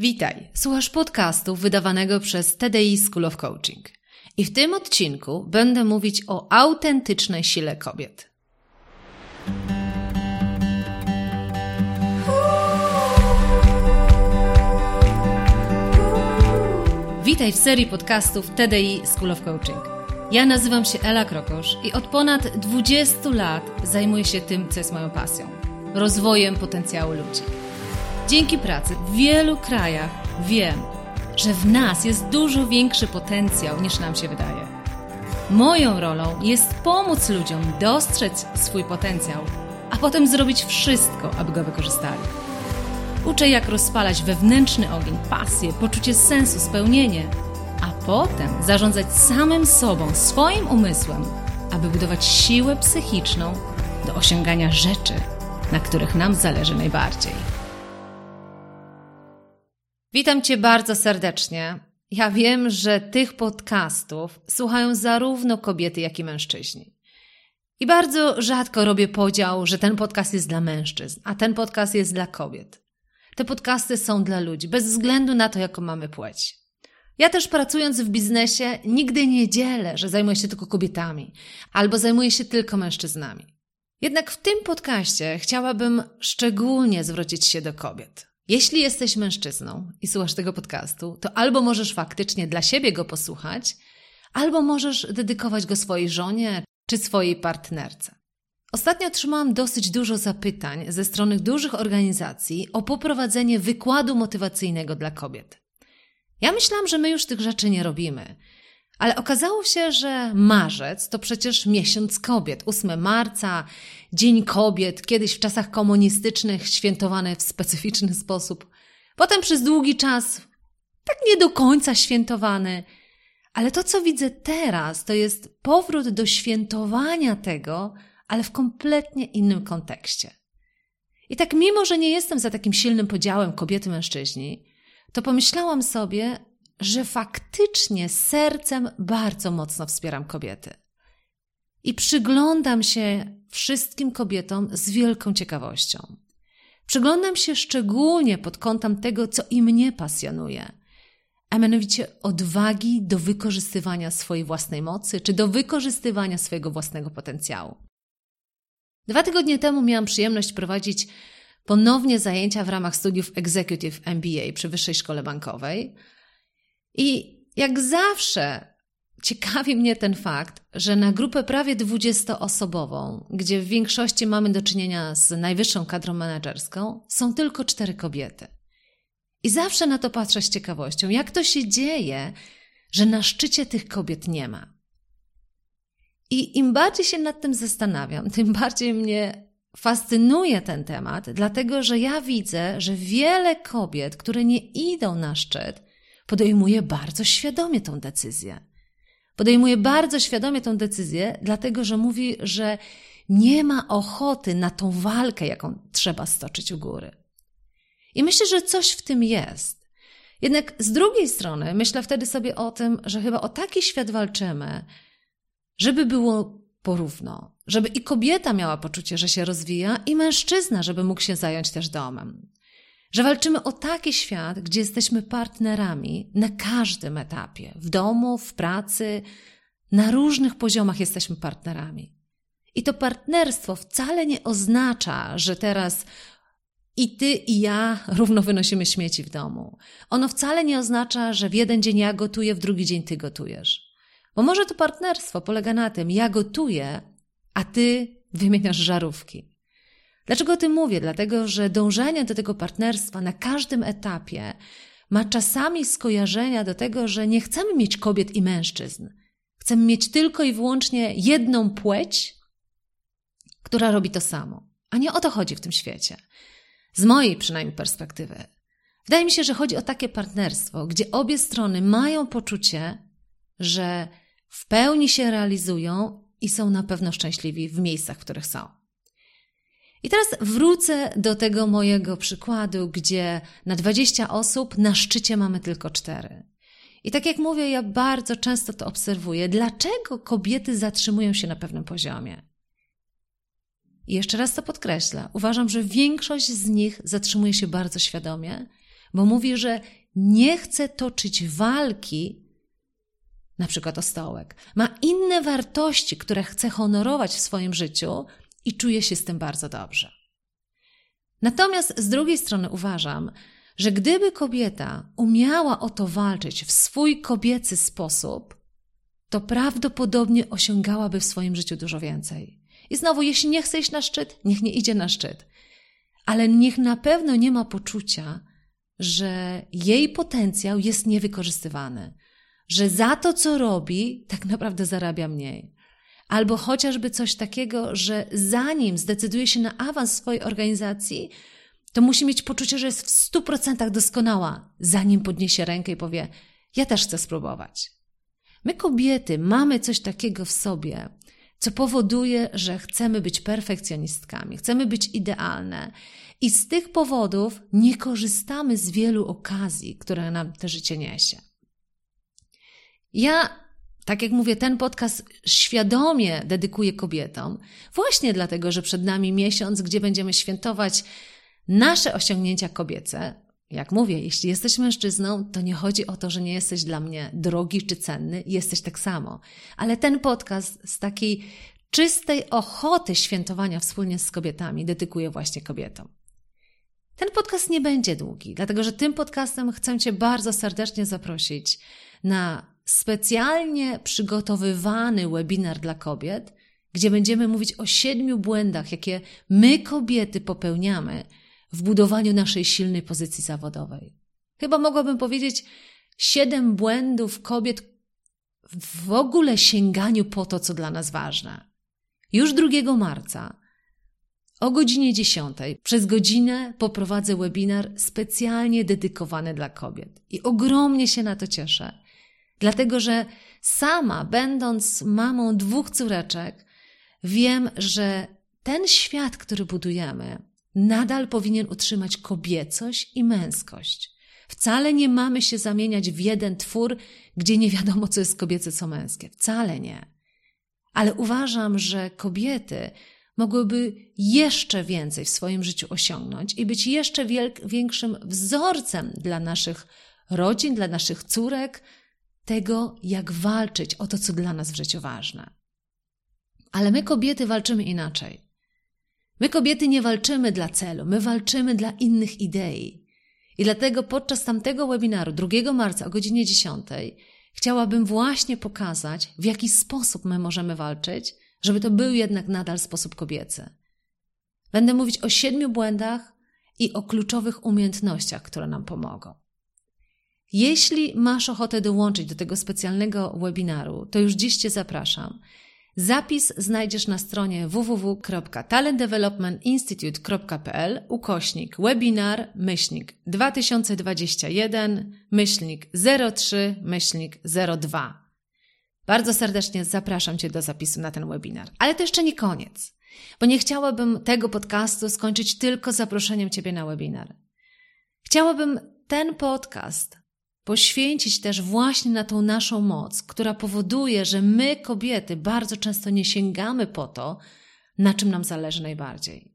Witaj, słuchasz podcastu wydawanego przez TDI School of Coaching. I w tym odcinku będę mówić o autentycznej sile kobiet. Witaj w serii podcastów TDI School of Coaching. Ja nazywam się Ela Krokosz i od ponad 20 lat zajmuję się tym, co jest moją pasją rozwojem potencjału ludzi. Dzięki pracy w wielu krajach wiem, że w nas jest dużo większy potencjał niż nam się wydaje. Moją rolą jest pomóc ludziom dostrzec swój potencjał, a potem zrobić wszystko, aby go wykorzystali. Uczę, jak rozpalać wewnętrzny ogień, pasję, poczucie sensu, spełnienie, a potem zarządzać samym sobą, swoim umysłem, aby budować siłę psychiczną do osiągania rzeczy, na których nam zależy najbardziej. Witam Cię bardzo serdecznie. Ja wiem, że tych podcastów słuchają zarówno kobiety, jak i mężczyźni. I bardzo rzadko robię podział, że ten podcast jest dla mężczyzn, a ten podcast jest dla kobiet. Te podcasty są dla ludzi, bez względu na to, jaką mamy płeć. Ja też pracując w biznesie nigdy nie dzielę, że zajmuję się tylko kobietami albo zajmuję się tylko mężczyznami. Jednak w tym podcaście chciałabym szczególnie zwrócić się do kobiet. Jeśli jesteś mężczyzną i słuchasz tego podcastu, to albo możesz faktycznie dla siebie go posłuchać, albo możesz dedykować go swojej żonie czy swojej partnerce. Ostatnio otrzymałam dosyć dużo zapytań ze strony dużych organizacji o poprowadzenie wykładu motywacyjnego dla kobiet. Ja myślałam, że my już tych rzeczy nie robimy. Ale okazało się, że marzec to przecież miesiąc kobiet. 8 marca, Dzień Kobiet, kiedyś w czasach komunistycznych świętowany w specyficzny sposób. Potem przez długi czas tak nie do końca świętowany. Ale to, co widzę teraz, to jest powrót do świętowania tego, ale w kompletnie innym kontekście. I tak, mimo że nie jestem za takim silnym podziałem kobiety-mężczyźni, to pomyślałam sobie, że faktycznie sercem bardzo mocno wspieram kobiety. I przyglądam się wszystkim kobietom z wielką ciekawością. Przyglądam się szczególnie pod kątem tego, co i mnie pasjonuje, a mianowicie odwagi do wykorzystywania swojej własnej mocy, czy do wykorzystywania swojego własnego potencjału. Dwa tygodnie temu miałam przyjemność prowadzić ponownie zajęcia w ramach studiów Executive MBA przy Wyższej Szkole Bankowej – i jak zawsze ciekawi mnie ten fakt, że na grupę prawie 20-osobową, gdzie w większości mamy do czynienia z najwyższą kadrą menedżerską, są tylko cztery kobiety. I zawsze na to patrzę z ciekawością, jak to się dzieje, że na szczycie tych kobiet nie ma. I im bardziej się nad tym zastanawiam, tym bardziej mnie fascynuje ten temat, dlatego że ja widzę, że wiele kobiet, które nie idą na szczyt, podejmuje bardzo świadomie tą decyzję. Podejmuje bardzo świadomie tą decyzję, dlatego że mówi, że nie ma ochoty na tą walkę, jaką trzeba stoczyć u góry. I myślę, że coś w tym jest. Jednak z drugiej strony myślę wtedy sobie o tym, że chyba o taki świat walczymy, żeby było porówno, żeby i kobieta miała poczucie, że się rozwija, i mężczyzna, żeby mógł się zająć też domem. Że walczymy o taki świat, gdzie jesteśmy partnerami na każdym etapie w domu, w pracy, na różnych poziomach jesteśmy partnerami. I to partnerstwo wcale nie oznacza, że teraz i ty, i ja równo wynosimy śmieci w domu. Ono wcale nie oznacza, że w jeden dzień ja gotuję, w drugi dzień ty gotujesz. Bo może to partnerstwo polega na tym, ja gotuję, a ty wymieniasz żarówki. Dlaczego o tym mówię? Dlatego, że dążenie do tego partnerstwa na każdym etapie ma czasami skojarzenia do tego, że nie chcemy mieć kobiet i mężczyzn. Chcemy mieć tylko i wyłącznie jedną płeć, która robi to samo. A nie o to chodzi w tym świecie. Z mojej przynajmniej perspektywy. Wydaje mi się, że chodzi o takie partnerstwo, gdzie obie strony mają poczucie, że w pełni się realizują i są na pewno szczęśliwi w miejscach, w których są. I teraz wrócę do tego mojego przykładu, gdzie na 20 osób na szczycie mamy tylko 4. I tak jak mówię, ja bardzo często to obserwuję. Dlaczego kobiety zatrzymują się na pewnym poziomie? I jeszcze raz to podkreślę. Uważam, że większość z nich zatrzymuje się bardzo świadomie, bo mówi, że nie chce toczyć walki, na przykład o stołek. Ma inne wartości, które chce honorować w swoim życiu i czuje się z tym bardzo dobrze. Natomiast z drugiej strony uważam, że gdyby kobieta umiała o to walczyć w swój kobiecy sposób, to prawdopodobnie osiągałaby w swoim życiu dużo więcej. I znowu, jeśli nie chce iść na szczyt, niech nie idzie na szczyt. Ale niech na pewno nie ma poczucia, że jej potencjał jest niewykorzystywany, że za to, co robi, tak naprawdę zarabia mniej. Albo chociażby coś takiego, że zanim zdecyduje się na awans swojej organizacji, to musi mieć poczucie, że jest w stu procentach doskonała, zanim podniesie rękę i powie: Ja też chcę spróbować. My, kobiety, mamy coś takiego w sobie, co powoduje, że chcemy być perfekcjonistkami, chcemy być idealne. I z tych powodów nie korzystamy z wielu okazji, które nam to życie niesie. Ja, tak jak mówię, ten podcast świadomie dedykuję kobietom, właśnie dlatego, że przed nami miesiąc, gdzie będziemy świętować nasze osiągnięcia kobiece. Jak mówię, jeśli jesteś mężczyzną, to nie chodzi o to, że nie jesteś dla mnie drogi czy cenny, jesteś tak samo. Ale ten podcast z takiej czystej ochoty świętowania wspólnie z kobietami dedykuję właśnie kobietom. Ten podcast nie będzie długi, dlatego że tym podcastem chcę Cię bardzo serdecznie zaprosić na specjalnie przygotowywany webinar dla kobiet, gdzie będziemy mówić o siedmiu błędach, jakie my, kobiety, popełniamy w budowaniu naszej silnej pozycji zawodowej. Chyba mogłabym powiedzieć siedem błędów kobiet w ogóle sięganiu po to, co dla nas ważne. Już 2 marca o godzinie 10 przez godzinę poprowadzę webinar specjalnie dedykowany dla kobiet. I ogromnie się na to cieszę, dlatego że sama, będąc mamą dwóch córeczek, wiem, że ten świat, który budujemy, nadal powinien utrzymać kobiecość i męskość. Wcale nie mamy się zamieniać w jeden twór, gdzie nie wiadomo, co jest kobiece, co męskie. Wcale nie. Ale uważam, że kobiety mogłyby jeszcze więcej w swoim życiu osiągnąć i być jeszcze większym wzorcem dla naszych rodzin, dla naszych córek, tego, jak walczyć o to, co dla nas w życiu ważne. Ale my, kobiety, walczymy inaczej. My, kobiety, nie walczymy dla celu, my walczymy dla innych idei. I dlatego podczas tamtego webinaru 2 marca o godzinie 10 chciałabym właśnie pokazać, w jaki sposób my możemy walczyć, żeby to był jednak nadal sposób kobiecy. Będę mówić o siedmiu błędach i o kluczowych umiejętnościach, które nam pomogą. Jeśli masz ochotę dołączyć do tego specjalnego webinaru, to już dziś Cię zapraszam. Zapis znajdziesz na stronie www.talentdevelopmentinstitute.pl ukośnik webinar myślnik 2021 myślnik 03 myślnik 02. Bardzo serdecznie zapraszam Cię do zapisu na ten webinar. Ale to jeszcze nie koniec, bo nie chciałabym tego podcastu skończyć tylko zaproszeniem Ciebie na webinar. Chciałabym ten podcast poświęcić też właśnie na tą naszą moc, która powoduje, że my, kobiety, bardzo często nie sięgamy po to, na czym nam zależy najbardziej.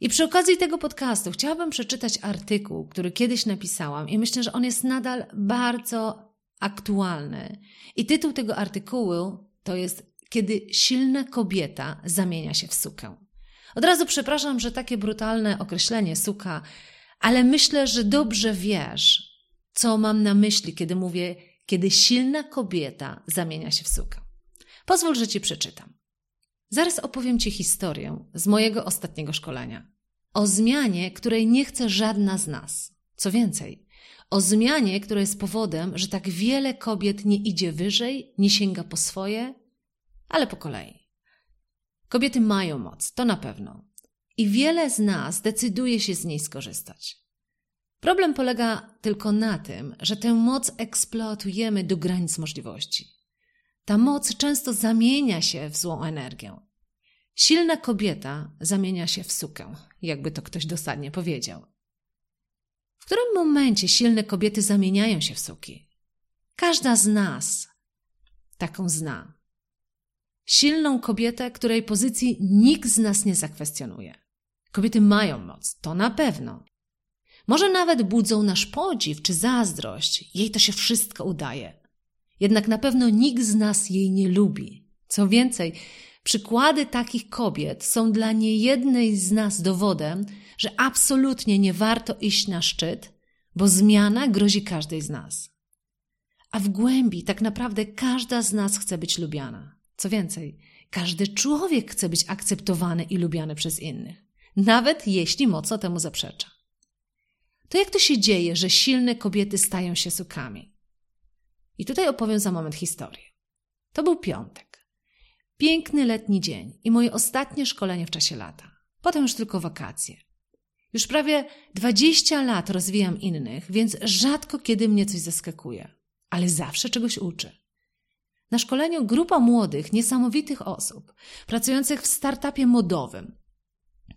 I przy okazji tego podcastu chciałabym przeczytać artykuł, który kiedyś napisałam, i myślę, że on jest nadal bardzo aktualny. I tytuł tego artykułu to jest Kiedy silna kobieta zamienia się w sukę. Od razu przepraszam, że takie brutalne określenie suka, ale myślę, że dobrze wiesz, co mam na myśli, kiedy mówię, kiedy silna kobieta zamienia się w sukę. Pozwól, że ci przeczytam. Zaraz opowiem ci historię z mojego ostatniego szkolenia. O zmianie, której nie chce żadna z nas. Co więcej, o zmianie, która jest powodem, że tak wiele kobiet nie idzie wyżej, nie sięga po swoje, ale po kolei. Kobiety mają moc, to na pewno. I wiele z nas decyduje się z niej skorzystać. Problem polega tylko na tym, że tę moc eksploatujemy do granic możliwości. Ta moc często zamienia się w złą energię. Silna kobieta zamienia się w sukę, jakby to ktoś dosadnie powiedział. W którym momencie silne kobiety zamieniają się w suki? Każda z nas taką zna. Silną kobietę, której pozycji nikt z nas nie zakwestionuje. Kobiety mają moc, to na pewno. Może nawet budzą nasz podziw czy zazdrość. Jej to się wszystko udaje. Jednak na pewno nikt z nas jej nie lubi. Co więcej, przykłady takich kobiet są dla niejednej z nas dowodem, że absolutnie nie warto iść na szczyt, bo zmiana grozi każdej z nas. A w głębi tak naprawdę każda z nas chce być lubiana. Co więcej, każdy człowiek chce być akceptowany i lubiany przez innych, nawet jeśli mocno temu zaprzecza. To jak to się dzieje, że silne kobiety stają się sukami? I tutaj opowiem za moment historię. To był piątek. Piękny letni dzień i moje ostatnie szkolenie w czasie lata. Potem już tylko wakacje. Już prawie 20 lat rozwijam innych, więc rzadko kiedy mnie coś zaskakuje, ale zawsze czegoś uczę. Na szkoleniu grupa młodych, niesamowitych osób, pracujących w startupie modowym.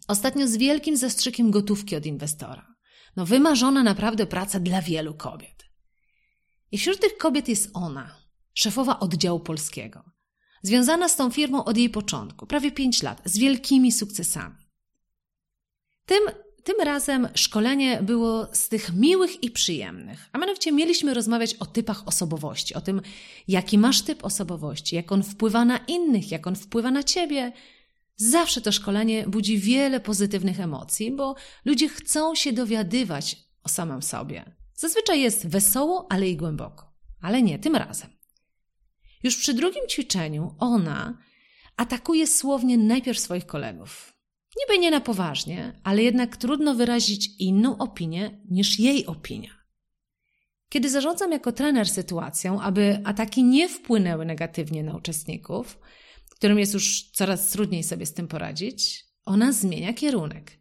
Ostatnio z wielkim zastrzykiem gotówki od inwestora. No wymarzona naprawdę praca dla wielu kobiet. I wśród tych kobiet jest ona, szefowa oddziału polskiego. Związana z tą firmą od jej początku, prawie pięć lat, z wielkimi sukcesami. Tym tym razem szkolenie było z tych miłych i przyjemnych, a mianowicie mieliśmy rozmawiać o typach osobowości, o tym, jaki masz typ osobowości, jak on wpływa na innych, jak on wpływa na ciebie. Zawsze to szkolenie budzi wiele pozytywnych emocji, bo ludzie chcą się dowiadywać o samym sobie. Zazwyczaj jest wesoło, ale i głęboko. Ale nie tym razem. Już przy drugim ćwiczeniu ona atakuje słownie najpierw swoich kolegów. Niby nie na poważnie, ale jednak trudno wyrazić inną opinię niż jej opinia. Kiedy zarządzam jako trener sytuacją, aby ataki nie wpłynęły negatywnie na uczestników, którym jest już coraz trudniej sobie z tym poradzić, ona zmienia kierunek.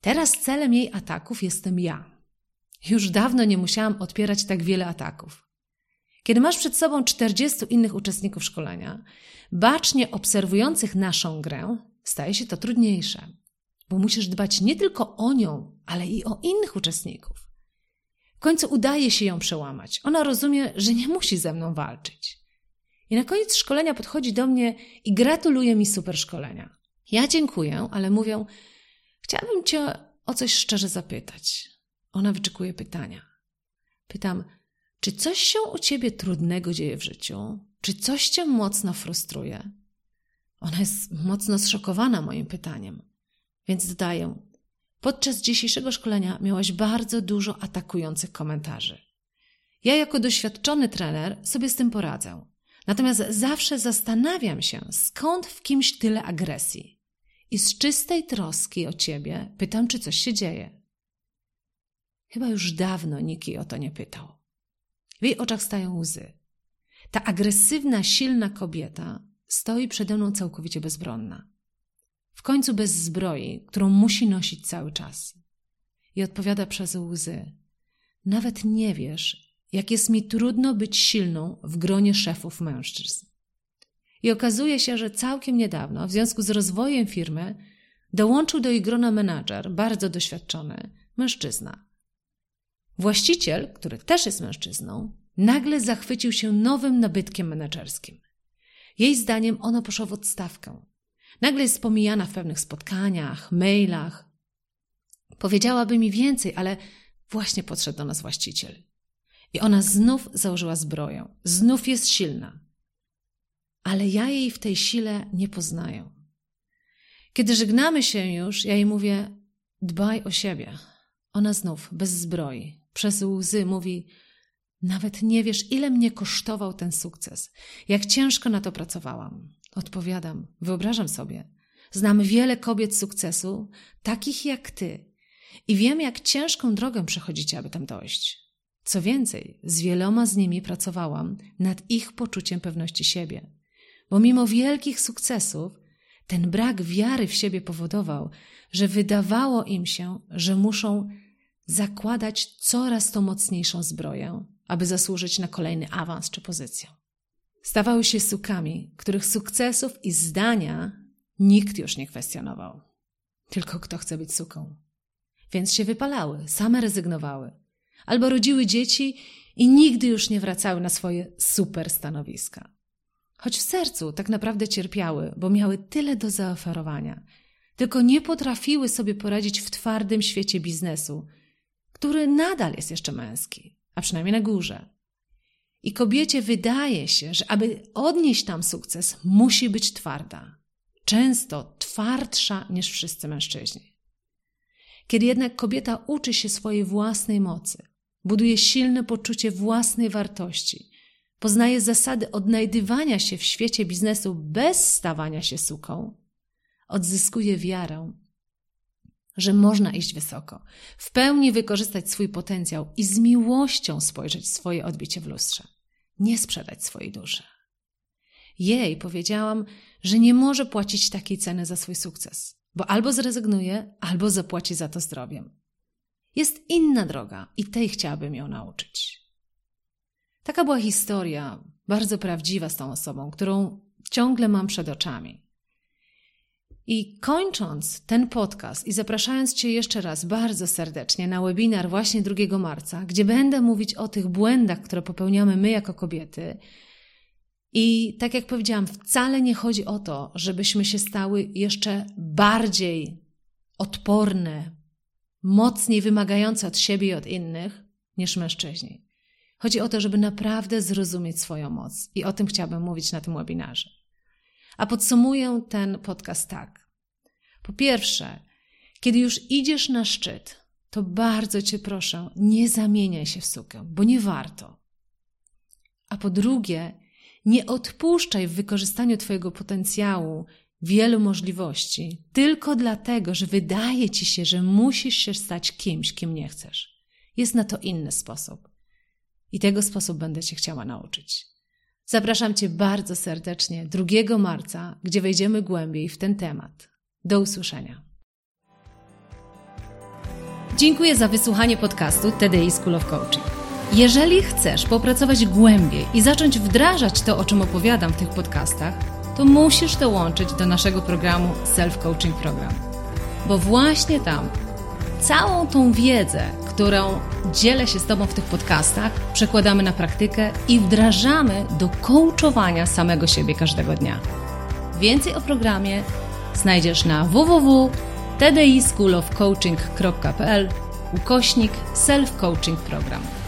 Teraz celem jej ataków jestem ja. Już dawno nie musiałam odpierać tak wiele ataków. Kiedy masz przed sobą 40 innych uczestników szkolenia, bacznie obserwujących naszą grę, staje się to trudniejsze, bo musisz dbać nie tylko o nią, ale i o innych uczestników. W końcu udaje się ją przełamać. Ona rozumie, że nie musi ze mną walczyć. I na koniec szkolenia podchodzi do mnie i gratuluje mi super szkolenia. Ja dziękuję, ale mówią: Chciałabym Cię o coś szczerze zapytać. Ona wyczekuje pytania. Pytam: Czy coś się u Ciebie trudnego dzieje w życiu? Czy coś Cię mocno frustruje? Ona jest mocno zszokowana moim pytaniem, więc dodaję: Podczas dzisiejszego szkolenia miałaś bardzo dużo atakujących komentarzy. Ja, jako doświadczony trener, sobie z tym poradzę. Natomiast zawsze zastanawiam się, skąd w kimś tyle agresji. I z czystej troski o ciebie pytam, czy coś się dzieje. Chyba już dawno nikt jej o to nie pytał. W jej oczach stają łzy. Ta agresywna, silna kobieta stoi przede mną całkowicie bezbronna. W końcu bez zbroi, którą musi nosić cały czas. I odpowiada przez łzy: Nawet nie wiesz, jak jest mi trudno być silną w gronie szefów mężczyzn. I okazuje się, że całkiem niedawno, w związku z rozwojem firmy, dołączył do jej grona menadżer, bardzo doświadczony, mężczyzna. Właściciel, który też jest mężczyzną, nagle zachwycił się nowym nabytkiem menedżerskim. Jej zdaniem ono poszło w odstawkę. Nagle jest pomijana w pewnych spotkaniach, mailach. Powiedziałaby mi więcej, ale właśnie podszedł do nas właściciel. I ona znów założyła zbroję. Znów jest silna. Ale ja jej w tej sile nie poznaję. Kiedy żegnamy się już, ja jej mówię: dbaj o siebie. Ona znów, bez zbroi, przez łzy mówi: nawet nie wiesz, ile mnie kosztował ten sukces, jak ciężko na to pracowałam. Odpowiadam, wyobrażam sobie. Znam wiele kobiet sukcesu, takich jak ty, i wiem, jak ciężką drogę przechodzicie, aby tam dojść. Co więcej, z wieloma z nimi pracowałam nad ich poczuciem pewności siebie, bo mimo wielkich sukcesów, ten brak wiary w siebie powodował, że wydawało im się, że muszą zakładać coraz to mocniejszą zbroję, aby zasłużyć na kolejny awans czy pozycję. Stawały się sukami, których sukcesów i zdania nikt już nie kwestionował. Tylko kto chce być suką. Więc się wypalały, same rezygnowały. Albo rodziły dzieci i nigdy już nie wracały na swoje super stanowiska. Choć w sercu tak naprawdę cierpiały, bo miały tyle do zaoferowania, tylko nie potrafiły sobie poradzić w twardym świecie biznesu, który nadal jest jeszcze męski, a przynajmniej na górze. I kobiecie wydaje się, że aby odnieść tam sukces, musi być twarda. Często twardsza niż wszyscy mężczyźni. Kiedy jednak kobieta uczy się swojej własnej mocy, buduje silne poczucie własnej wartości, poznaje zasady odnajdywania się w świecie biznesu bez stawania się suką, odzyskuje wiarę, że można iść wysoko, w pełni wykorzystać swój potencjał i z miłością spojrzeć swoje odbicie w lustrze, nie sprzedać swojej duszy. Jej powiedziałam, że nie może płacić takiej ceny za swój sukces, bo albo zrezygnuje, albo zapłaci za to zdrowiem. Jest inna droga i tej chciałabym ją nauczyć. Taka była historia, bardzo prawdziwa z tą osobą, którą ciągle mam przed oczami. I kończąc ten podcast i zapraszając Cię jeszcze raz bardzo serdecznie na webinar właśnie 2 marca, gdzie będę mówić o tych błędach, które popełniamy my jako kobiety. I tak jak powiedziałam, wcale nie chodzi o to, żebyśmy się stały jeszcze bardziej odporne, mocniej wymagające od siebie i od innych niż mężczyźni. Chodzi o to, żeby naprawdę zrozumieć swoją moc. I o tym chciałabym mówić na tym webinarze. A podsumuję ten podcast tak. Po pierwsze, kiedy już idziesz na szczyt, to bardzo Cię proszę, nie zamieniaj się w sukę, bo nie warto. A po drugie, nie odpuszczaj w wykorzystaniu Twojego potencjału wielu możliwości, tylko dlatego, że wydaje Ci się, że musisz się stać kimś, kim nie chcesz. Jest na to inny sposób. I tego sposób będę Cię chciała nauczyć. Zapraszam Cię bardzo serdecznie 2 marca, gdzie wejdziemy głębiej w ten temat. Do usłyszenia. Dziękuję za wysłuchanie podcastu TDI School of Coaching. Jeżeli chcesz popracować głębiej i zacząć wdrażać to, o czym opowiadam w tych podcastach, to musisz dołączyć do naszego programu Self Coaching Program. Bo właśnie tam całą tą wiedzę, którą dzielę się z Tobą w tych podcastach, przekładamy na praktykę i wdrażamy do coachowania samego siebie każdego dnia. Więcej o programie znajdziesz na www.tdischoolofcoaching.pl ukośnik self-coaching program.